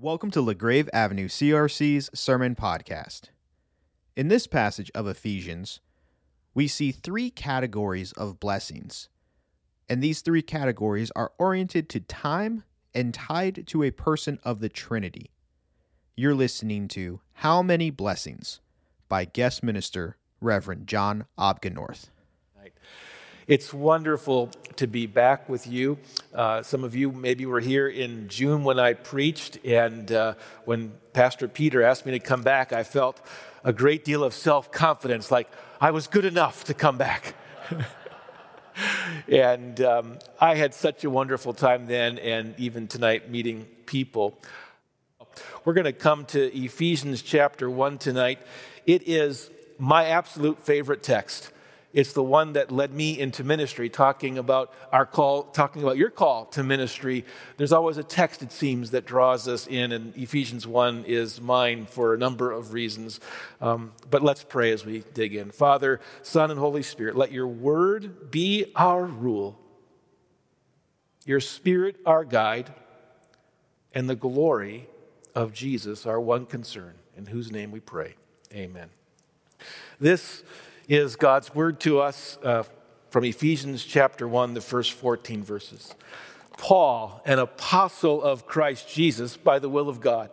Welcome to LaGrave Avenue CRC's Sermon Podcast. In this passage of Ephesians, we see three categories of blessings, and these three categories are oriented to time and tied to a person of the Trinity. You're listening to How Many Blessings by guest minister Reverend John Obgenorth. It's wonderful to be back with you. Uh, some of you maybe were here in June when I preached, and uh, when Pastor Peter asked me to come back, I felt a great deal of self confidence, like I was good enough to come back. and um, I had such a wonderful time then, and even tonight, meeting people. We're going to come to Ephesians chapter 1 tonight. It is my absolute favorite text. It's the one that led me into ministry, talking about our call, talking about your call to ministry. There's always a text, it seems, that draws us in, and Ephesians 1 is mine for a number of reasons. Um, but let's pray as we dig in. Father, Son, and Holy Spirit, let your word be our rule, your spirit our guide, and the glory of Jesus our one concern, in whose name we pray. Amen. This is God's word to us uh, from Ephesians chapter 1, the first 14 verses. Paul, an apostle of Christ Jesus by the will of God,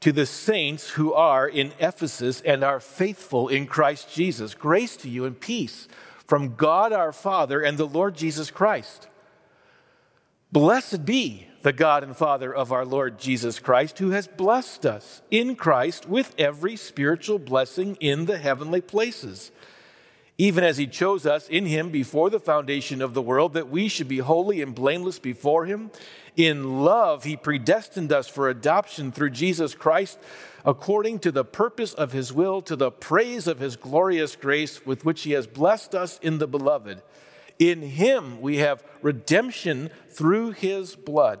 to the saints who are in Ephesus and are faithful in Christ Jesus, grace to you and peace from God our Father and the Lord Jesus Christ. Blessed be the God and Father of our Lord Jesus Christ, who has blessed us in Christ with every spiritual blessing in the heavenly places, even as he chose us in him before the foundation of the world, that we should be holy and blameless before him. In love, he predestined us for adoption through Jesus Christ, according to the purpose of his will, to the praise of his glorious grace with which he has blessed us in the beloved. In him we have redemption through his blood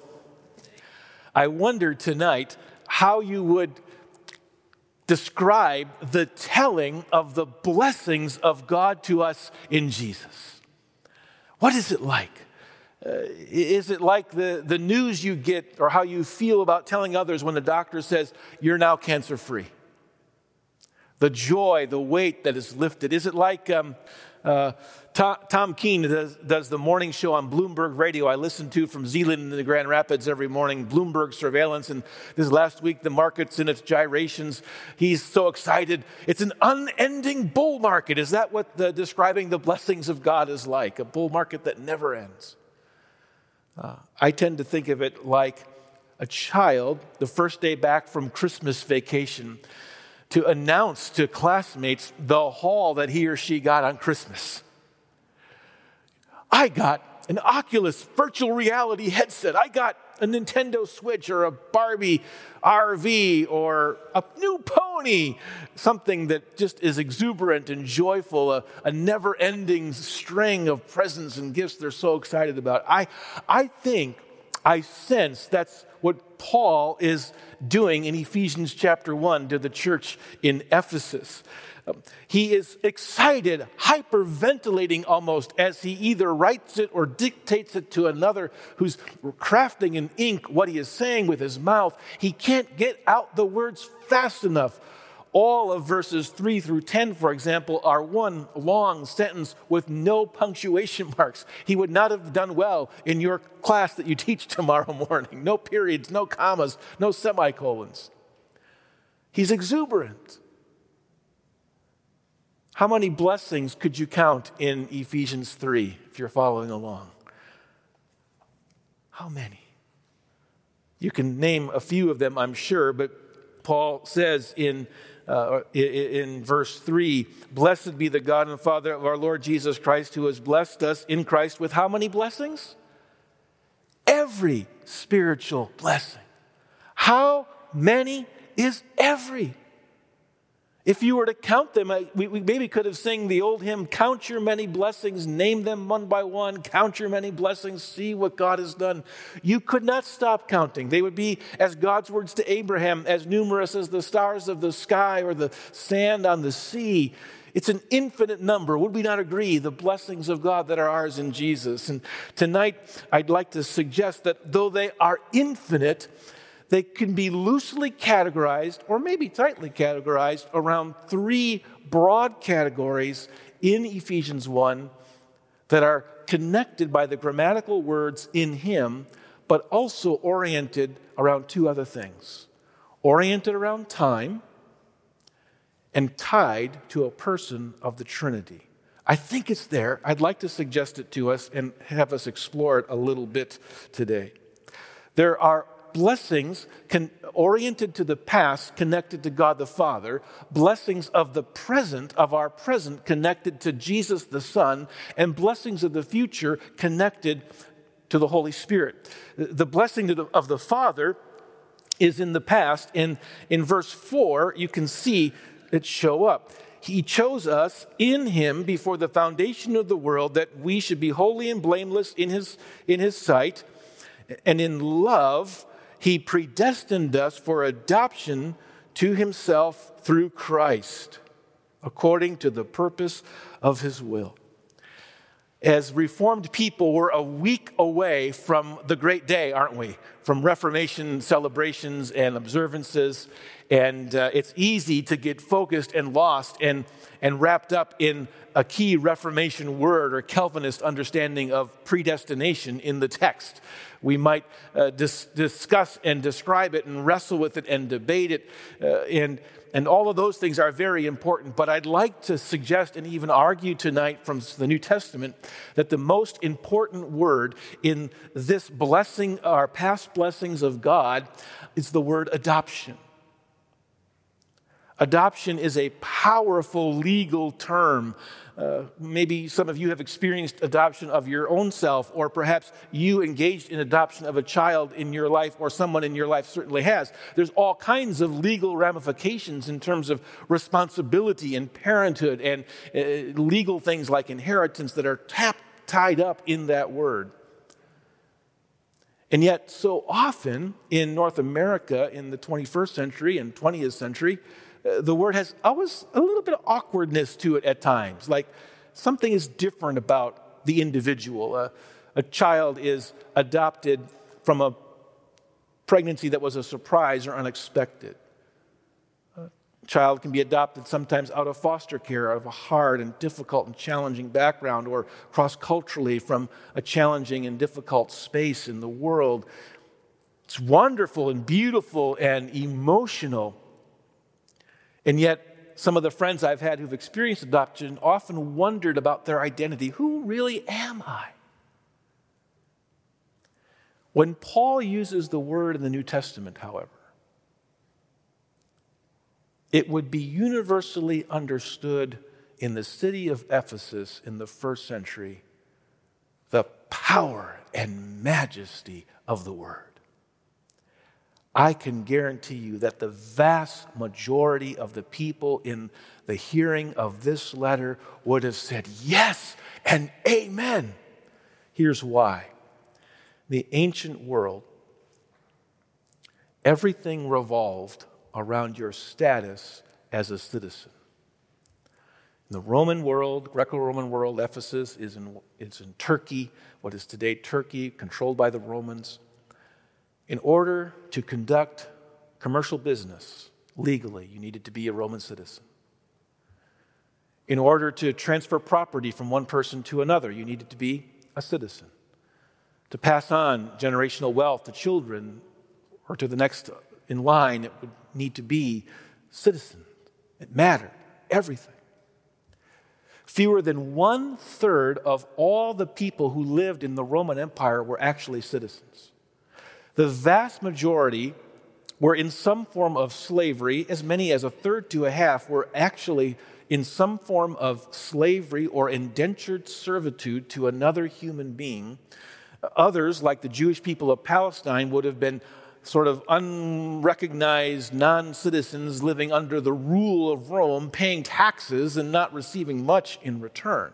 I wonder tonight how you would describe the telling of the blessings of God to us in Jesus. What is it like? Uh, is it like the, the news you get or how you feel about telling others when the doctor says you're now cancer free? The joy, the weight that is lifted. Is it like um, uh, Tom, Tom Keene does, does, the morning show on Bloomberg Radio. I listen to from Zeeland in the Grand Rapids every morning, Bloomberg surveillance. And this last week, the market's in its gyrations. He's so excited. It's an unending bull market. Is that what the, describing the blessings of God is like? A bull market that never ends. Uh, I tend to think of it like a child, the first day back from Christmas vacation to announce to classmates the haul that he or she got on Christmas. I got an Oculus virtual reality headset. I got a Nintendo Switch or a Barbie RV or a new pony, something that just is exuberant and joyful, a, a never ending string of presents and gifts they're so excited about. I, I think, I sense that's what Paul is doing in Ephesians chapter 1 to the church in Ephesus. Um, he is excited, hyperventilating almost, as he either writes it or dictates it to another who's crafting in ink what he is saying with his mouth. He can't get out the words fast enough. All of verses 3 through 10, for example, are one long sentence with no punctuation marks. He would not have done well in your class that you teach tomorrow morning. No periods, no commas, no semicolons. He's exuberant. How many blessings could you count in Ephesians 3 if you're following along? How many? You can name a few of them, I'm sure, but Paul says in, uh, in verse 3 Blessed be the God and Father of our Lord Jesus Christ, who has blessed us in Christ with how many blessings? Every spiritual blessing. How many is every? If you were to count them, we, maybe could have sung the old hymn, Count Your Many Blessings, name them one by one, count your many blessings, see what God has done. You could not stop counting. They would be, as God's words to Abraham, as numerous as the stars of the sky or the sand on the sea. It's an infinite number. Would we not agree? The blessings of God that are ours in Jesus. And tonight, I'd like to suggest that though they are infinite, they can be loosely categorized or maybe tightly categorized around three broad categories in Ephesians 1 that are connected by the grammatical words in Him, but also oriented around two other things oriented around time and tied to a person of the Trinity. I think it's there. I'd like to suggest it to us and have us explore it a little bit today. There are blessings con- oriented to the past, connected to God the Father, blessings of the present, of our present, connected to Jesus the Son, and blessings of the future connected to the Holy Spirit. The blessing of the Father is in the past. In, in verse 4, you can see it show up. He chose us in him before the foundation of the world that we should be holy and blameless in his, in his sight. And in love, he predestined us for adoption to himself through Christ, according to the purpose of his will. As Reformed people, we're a week away from the great day, aren't we? From Reformation celebrations and observances. And uh, it's easy to get focused and lost and, and wrapped up in a key Reformation word or Calvinist understanding of predestination in the text. We might uh, dis- discuss and describe it and wrestle with it and debate it. Uh, and, and all of those things are very important. But I'd like to suggest and even argue tonight from the New Testament that the most important word in this blessing, our past blessings of God, is the word adoption. Adoption is a powerful legal term uh, maybe some of you have experienced adoption of your own self, or perhaps you engaged in adoption of a child in your life, or someone in your life certainly has. There's all kinds of legal ramifications in terms of responsibility and parenthood and uh, legal things like inheritance that are tap, tied up in that word. And yet, so often in North America in the 21st century and 20th century, the word has always a little bit of awkwardness to it at times. Like something is different about the individual. Uh, a child is adopted from a pregnancy that was a surprise or unexpected. A child can be adopted sometimes out of foster care, out of a hard and difficult and challenging background, or cross culturally from a challenging and difficult space in the world. It's wonderful and beautiful and emotional. And yet, some of the friends I've had who've experienced adoption often wondered about their identity. Who really am I? When Paul uses the word in the New Testament, however, it would be universally understood in the city of Ephesus in the first century the power and majesty of the word. I can guarantee you that the vast majority of the people in the hearing of this letter would have said yes and amen. Here's why. The ancient world, everything revolved around your status as a citizen. In the Roman world, Greco Roman world, Ephesus is in, is in Turkey, what is today Turkey, controlled by the Romans. In order to conduct commercial business legally, you needed to be a Roman citizen. In order to transfer property from one person to another, you needed to be a citizen. To pass on generational wealth to children or to the next in line, it would need to be citizen. It mattered, everything. fewer than one third of all the people who lived in the Roman Empire were actually citizens. The vast majority were in some form of slavery, as many as a third to a half were actually in some form of slavery or indentured servitude to another human being. Others, like the Jewish people of Palestine, would have been sort of unrecognized non citizens living under the rule of Rome, paying taxes and not receiving much in return.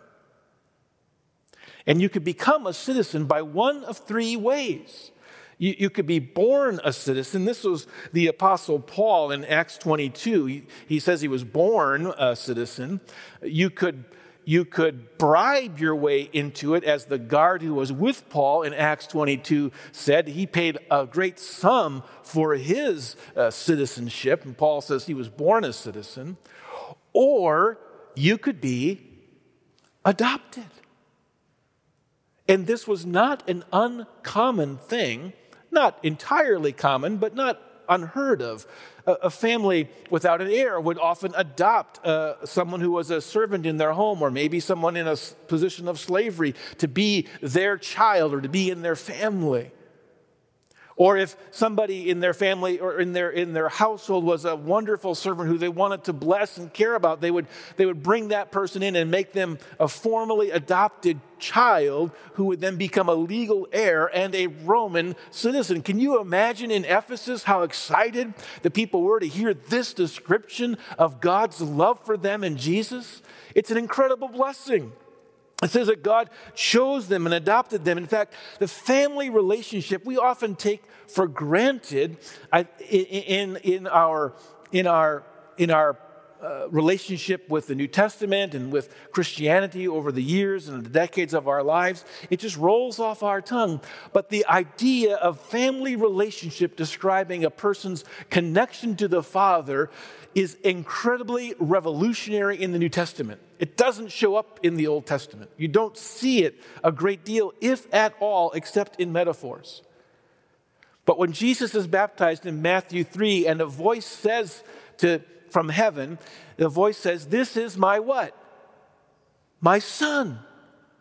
And you could become a citizen by one of three ways. You, you, could be born a citizen. This was the Apostle Paul in Acts 22. He, he says he was born a citizen. You could you could bribe your way into it, as the guard who was with Paul in Acts 22 said. He paid a great sum for his uh, citizenship, and Paul says he was born a citizen. Or you could be adopted. And this was not an uncommon thing, not entirely common, but not unheard of a family without an heir would often adopt uh, someone who was a servant in their home or maybe someone in a position of slavery to be their child or to be in their family. Or if somebody in their family or in their, in their household was a wonderful servant who they wanted to bless and care about, they would, they would bring that person in and make them a formally adopted child who would then become a legal heir and a Roman citizen. Can you imagine in Ephesus how excited the people were to hear this description of God's love for them in Jesus? It's an incredible blessing. It says that God chose them and adopted them. In fact, the family relationship we often take for granted in, in, our, in, our, in our uh, relationship with the New Testament and with Christianity over the years and the decades of our lives. It just rolls off our tongue. But the idea of family relationship describing a person's connection to the Father is incredibly revolutionary in the New Testament. It doesn't show up in the Old Testament. You don't see it a great deal, if at all, except in metaphors. But when Jesus is baptized in Matthew 3 and a voice says to from heaven, the voice says, This is my what? My son,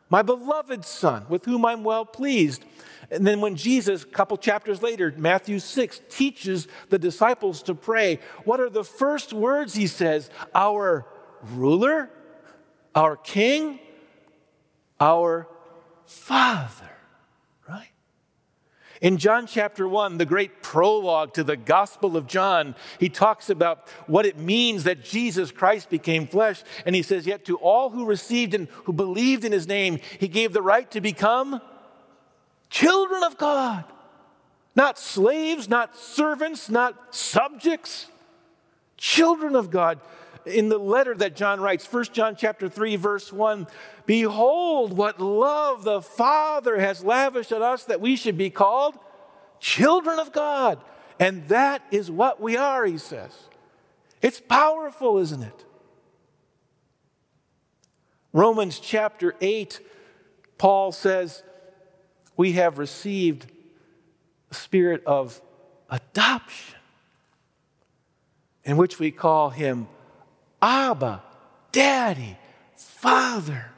my beloved son, with whom I'm well pleased. And then when Jesus, a couple chapters later, Matthew 6, teaches the disciples to pray, what are the first words he says? Our ruler, our king, our father, right? In John chapter 1, the great prologue to the Gospel of John, he talks about what it means that Jesus Christ became flesh. And he says, Yet to all who received and who believed in his name, he gave the right to become Children of God. Not slaves, not servants, not subjects. Children of God. In the letter that John writes, 1 John chapter 3 verse 1, behold what love the Father has lavished on us that we should be called children of God. And that is what we are, he says. It's powerful, isn't it? Romans chapter 8, Paul says, we have received a spirit of adoption, in which we call him Abba, Daddy, Father.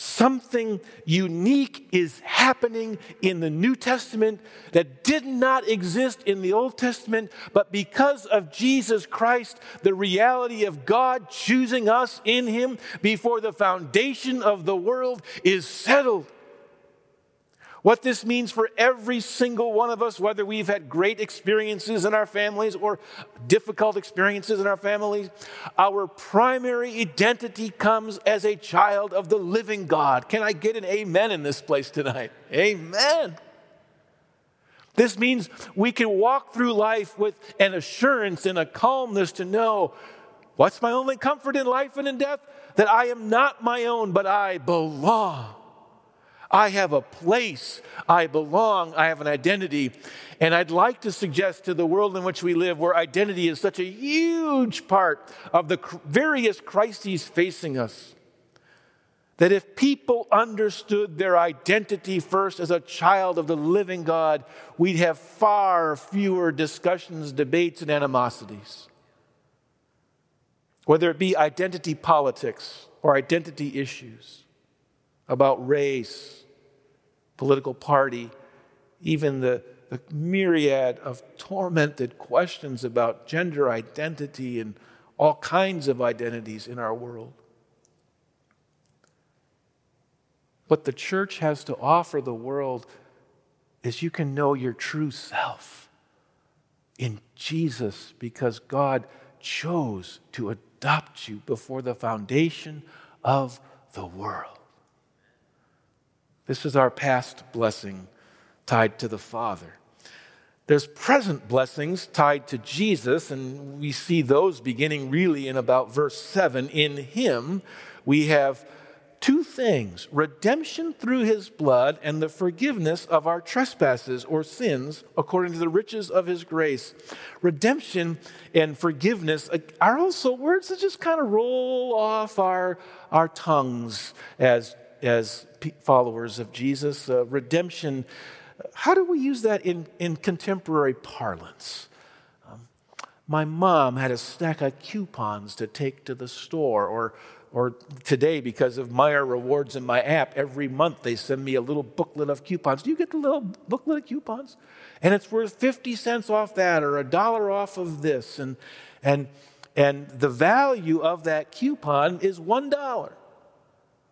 Something unique is happening in the New Testament that did not exist in the Old Testament, but because of Jesus Christ, the reality of God choosing us in Him before the foundation of the world is settled. What this means for every single one of us, whether we've had great experiences in our families or difficult experiences in our families, our primary identity comes as a child of the living God. Can I get an amen in this place tonight? Amen. This means we can walk through life with an assurance and a calmness to know what's my only comfort in life and in death? That I am not my own, but I belong I have a place. I belong. I have an identity. And I'd like to suggest to the world in which we live, where identity is such a huge part of the various crises facing us, that if people understood their identity first as a child of the living God, we'd have far fewer discussions, debates, and animosities. Whether it be identity politics, or identity issues, about race, political party, even the, the myriad of tormented questions about gender identity and all kinds of identities in our world. What the church has to offer the world is you can know your true self in Jesus because God chose to adopt you before the foundation of the world. This is our past blessing tied to the Father. There's present blessings tied to Jesus, and we see those beginning really in about verse 7. In Him, we have two things redemption through his blood and the forgiveness of our trespasses or sins according to the riches of his grace. Redemption and forgiveness uh, are also words that just kind of roll off our, our tongues as, as followers of Jesus. Uh, redemption, how do we use that in, in contemporary parlance? Um, my mom had a stack of coupons to take to the store, or or today because of Meijer Rewards in my app, every month they send me a little booklet of coupons. Do you get the little booklet of coupons? And it's worth 50 cents off that or a dollar off of this. And, and, and the value of that coupon is $1.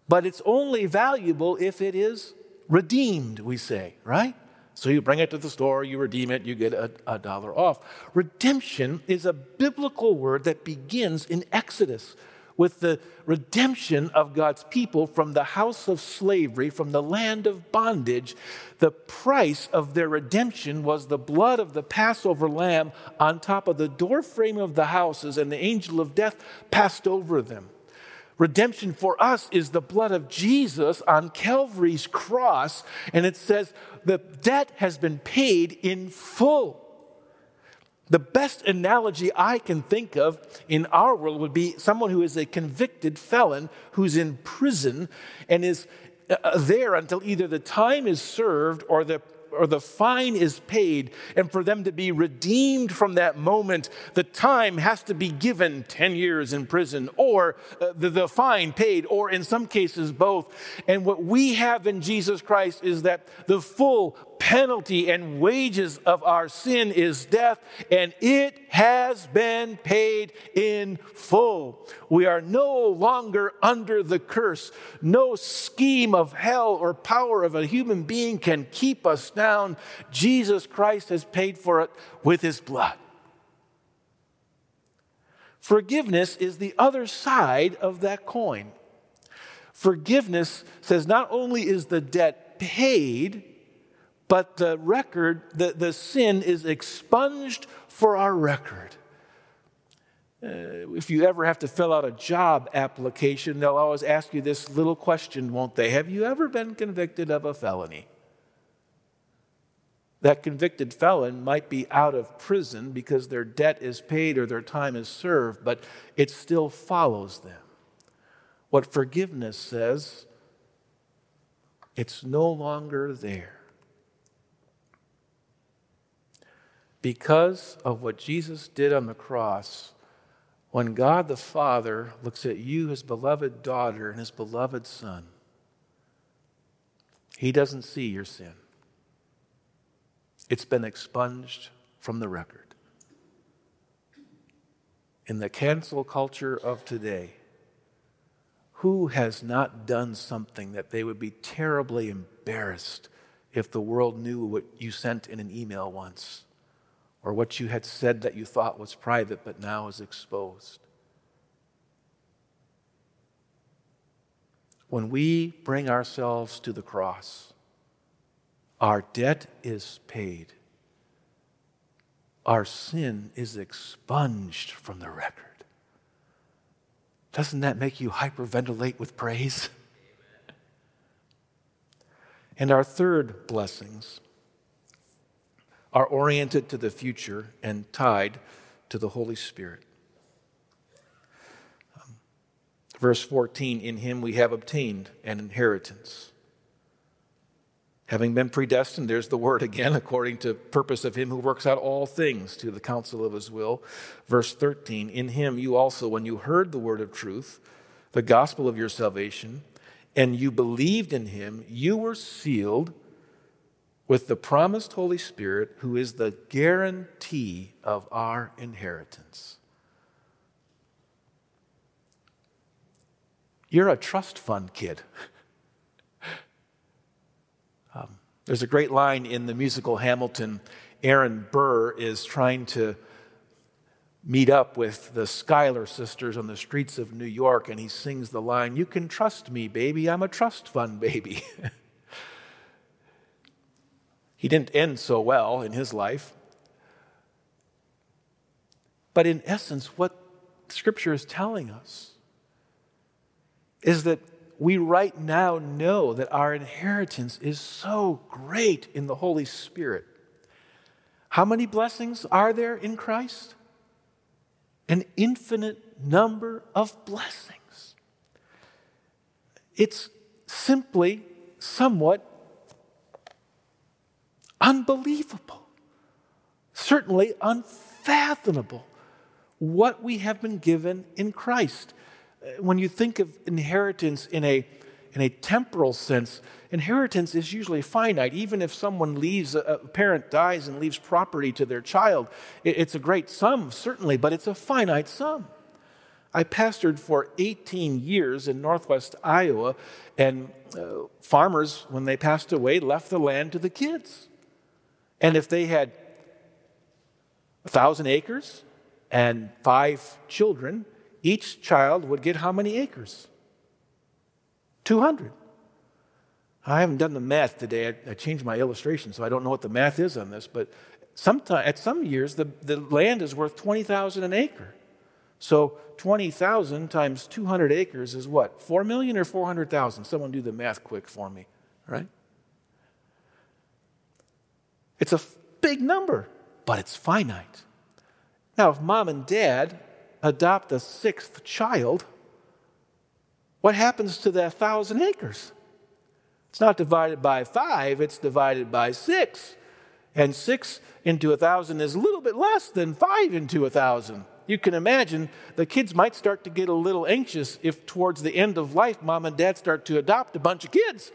But it's only valuable if it is redeemed, we say, right? So you bring it to the store, you redeem it, you get a, a, dollar off. Redemption is a biblical word that begins in Exodus with the redemption of God's people from the house of slavery, from the land of bondage. The price of their redemption was the blood of the Passover lamb on top of the doorframe of the houses, and the angel of death passed over them. Redemption for us is the blood of Jesus on Calvary's cross, and it says the debt has been paid in full. The best analogy I can think of in our world would be someone who is a convicted felon who's in prison and is uh, there until either the time is served or the or the fine is paid, and for them to be redeemed from that moment, the time has to be given 10 years in prison, or uh, the, the fine paid, or in some cases both. And what we have in Jesus Christ is that the full penalty and wages of our sin is death, and it has been paid in full. We are no longer under the curse. No scheme of hell or power of a human being can keep us down. Jesus Christ has paid for it with his blood. Forgiveness is the other side of that coin. Forgiveness says not only is the debt paid, but the record, the, the sin is expunged for our record. Uh, if you ever have to fill out a job application, they'll always ask you this little question, won't they? Have you ever been convicted of a felony? That convicted felon might be out of prison because their debt is paid or their time is served, but it still follows them. What forgiveness says, it's no longer there. Because of what Jesus did on the cross, when God the Father looks at you, his beloved daughter, and his beloved son, he doesn't see your sin. It's been expunged from the record. In the cancel culture of today, who has not done something that they would be terribly embarrassed if the world knew what you sent in an email once? Or what you had said that you thought was private but now is exposed. When we bring ourselves to the cross, our debt is paid. Our sin is expunged from the record. Doesn't that make you hyperventilate with praise? And our third blessings are oriented to the future and tied to the Holy Spirit. Verse 14 In him we have obtained an inheritance. Having been predestined, there's the word again, according to purpose of him who works out all things to the counsel of his will. Verse 13 In him you also, when you heard the word of truth, the gospel of your salvation and you believed in him, you were sealed with the promised Holy Spirit, who is the guarantee of our inheritance. You're a trust fund kid. um, there's a great line in the musical Hamilton. Aaron Burr is trying to meet up with the Schuyler sisters on the streets of New York, and he sings the line, You can trust me, baby, I'm a trust fund baby. he didn't end so well in his life. But in essence, what Scripture is telling us is that we right now know that our inheritance is so great in the Holy Spirit. How many blessings are there in Christ? An infinite number of blessings. It's simply somewhat unbelievable, certainly unfathomable what we have been given in Christ when you think of inheritance in a, in a temporal sense, inheritance is usually finite. Even if someone leaves, a parent dies and leaves property to their child, it's a great sum, certainly, but it's a finite sum. I pastored for 18 years in northwest Iowa, and uh, farmers, when they passed away, left the land to the kids. And if they had a thousand acres and five children, each child would get how many acres? 200. I haven't done the math today. I, I, changed my illustration, so I don't know what the math is on this. But sometime, at some years, the, the land is worth 20,000 an acre. So 20,000 times 200 acres is what? 4 million or 400,000? Someone do the math quick for me, right? It's a big number, but it's finite. Now, if mom and dad adopt a sixth child, what happens to that thousand acres? It's not divided by five, it's divided by six. And six into a thousand is a little bit less than five into a thousand. You can imagine the kids might start to get a little anxious if, towards the end of life, mom and dad start to adopt a bunch of kids.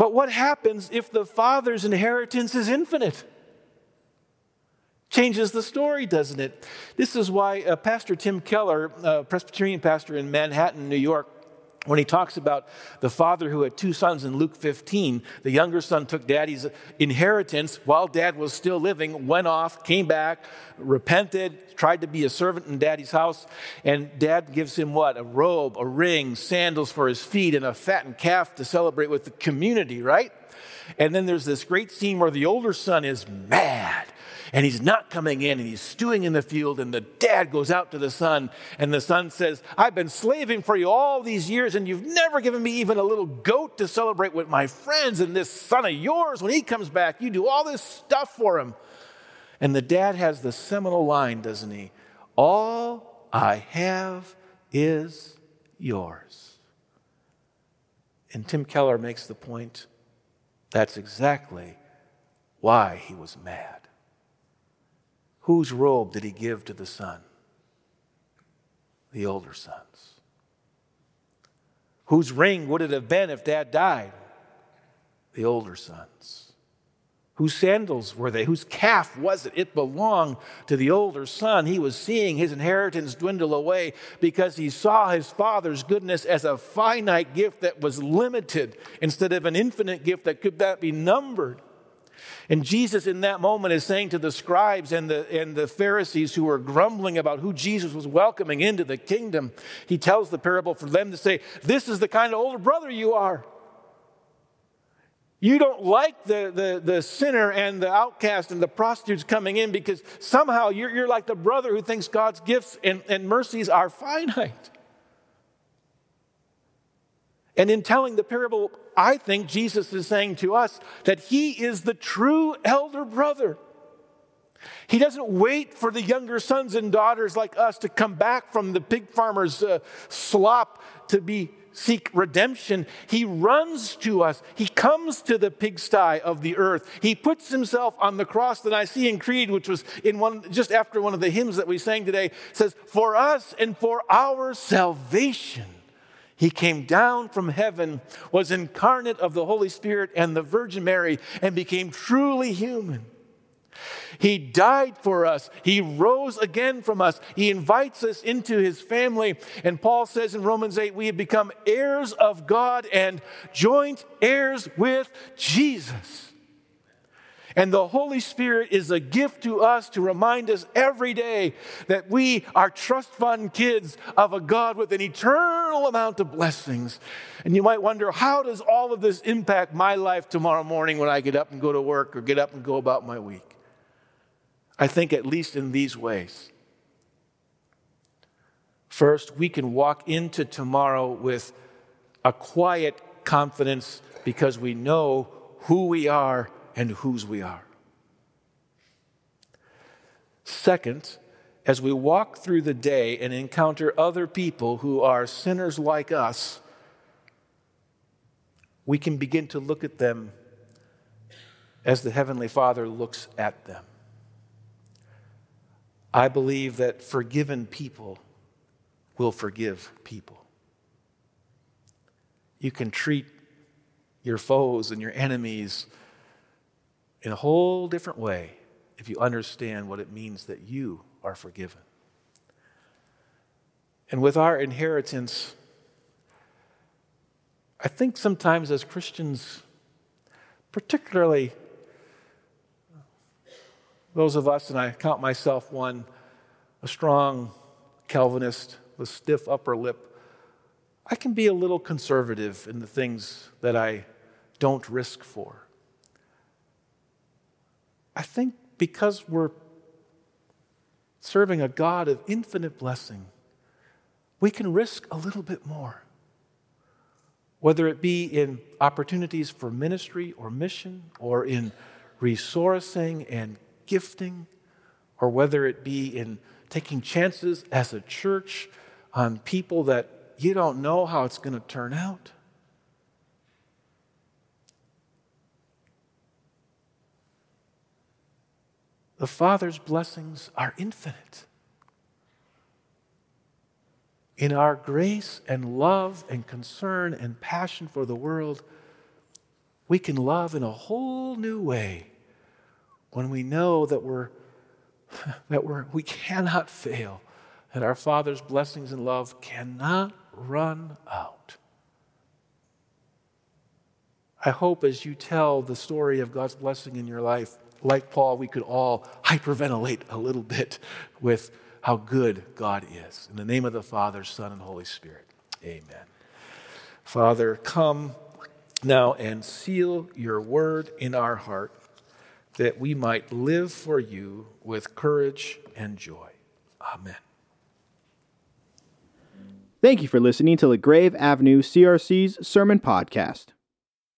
But what happens if the father's inheritance is infinite? changes the story, doesn't it? This is why uh, Pastor Tim Keller, uh, Presbyterian pastor in Manhattan, New York, when he talks about the father who had two sons in Luke 15, the younger son took daddy's inheritance while dad was still living, went off, came back, repented, tried to be a servant in daddy's house, and dad gives him what? A robe, a ring, sandals for his feet, and a fattened calf to celebrate with the community, right? And then there's this great scene where the older son is mad and he's not coming in and he's stewing in the field and the dad goes out to the son and the son says i've been slaving for you all these years and you've never given me even a little goat to celebrate with my friends and this son of yours when he comes back you do all this stuff for him. And the dad has the seminal line doesn't he? All i have is yours. And tim keller makes the point that's exactly why he was mad Whose robe did he give to the son? The older son's. Whose ring would it have been if dad died? The older son's. Whose sandals were they? Whose calf was it? It belonged to the older son. He was seeing his inheritance dwindle away because he saw his father's goodness as a finite gift that was limited instead of an infinite gift that could not be numbered. And Jesus, in that moment, is saying to the scribes and the, and the Pharisees who were grumbling about who Jesus was welcoming into the kingdom, he tells the parable for them to say, This is the kind of older brother you are. You don't like the, the, the sinner and the outcast and the prostitutes coming in because somehow you're, you're like the brother who thinks God's gifts and, and mercies are finite. And in telling the parable, I think Jesus is saying to us that he is the true elder brother. He doesn't wait for the younger sons and daughters like us to come back from the pig farmer's uh, slop to be seek redemption, he runs to us. He comes to the pigsty of the earth. He puts himself on the cross. The Nicene Creed, which was in one just after one of the hymns that we sang today, says, For us and for our salvation. He came down from heaven, was incarnate of the Holy Spirit and the Virgin Mary, and became truly human. He died for us. He rose again from us. He invites us into his family. And Paul says in Romans 8, we have become heirs of God and joint heirs with Jesus. And the Holy Spirit is a gift to us to remind us every day that we are trust fund kids of a God with an eternal amount of blessings. And you might wonder, how does all of this impact my life tomorrow morning when I get up and go to work or get up and go about my week? I think at least in these ways. First, we can walk into tomorrow with a quiet confidence because we know who we are and whose we are. Second, as we walk through the day and encounter other people who are sinners like us, we can begin to look at them as the Heavenly Father looks at them. I believe that forgiven people will forgive people. You can treat your foes and your enemies in a whole different way if you understand what it means that you are forgiven. And with our inheritance, I think sometimes as Christians, particularly those of us, and I count myself one, a strong Calvinist with stiff upper lip, I can be a little conservative in the things that I don't risk for. I think because we're serving a God of infinite blessing, we can risk a little bit more. Whether it be in opportunities for ministry or mission, or in resourcing and gifting, or whether it be in taking chances as a church on people that you don't know how it's going to turn out. The Father's blessings are infinite. In our grace and love and concern and passion for the world, we can love in a whole new way when we know that we're that we're, we cannot fail, that our Father's blessings and love cannot run out. I hope as you tell the story of God's blessing in your life, like Paul, we could all hyperventilate a little bit with how good God is. In the name of the Father, Son, and Holy Spirit, amen. Father, come now and seal your word in our heart that we might live for you with courage and joy. Amen. Thank you for listening to the Grave Avenue CRC's Sermon Podcast.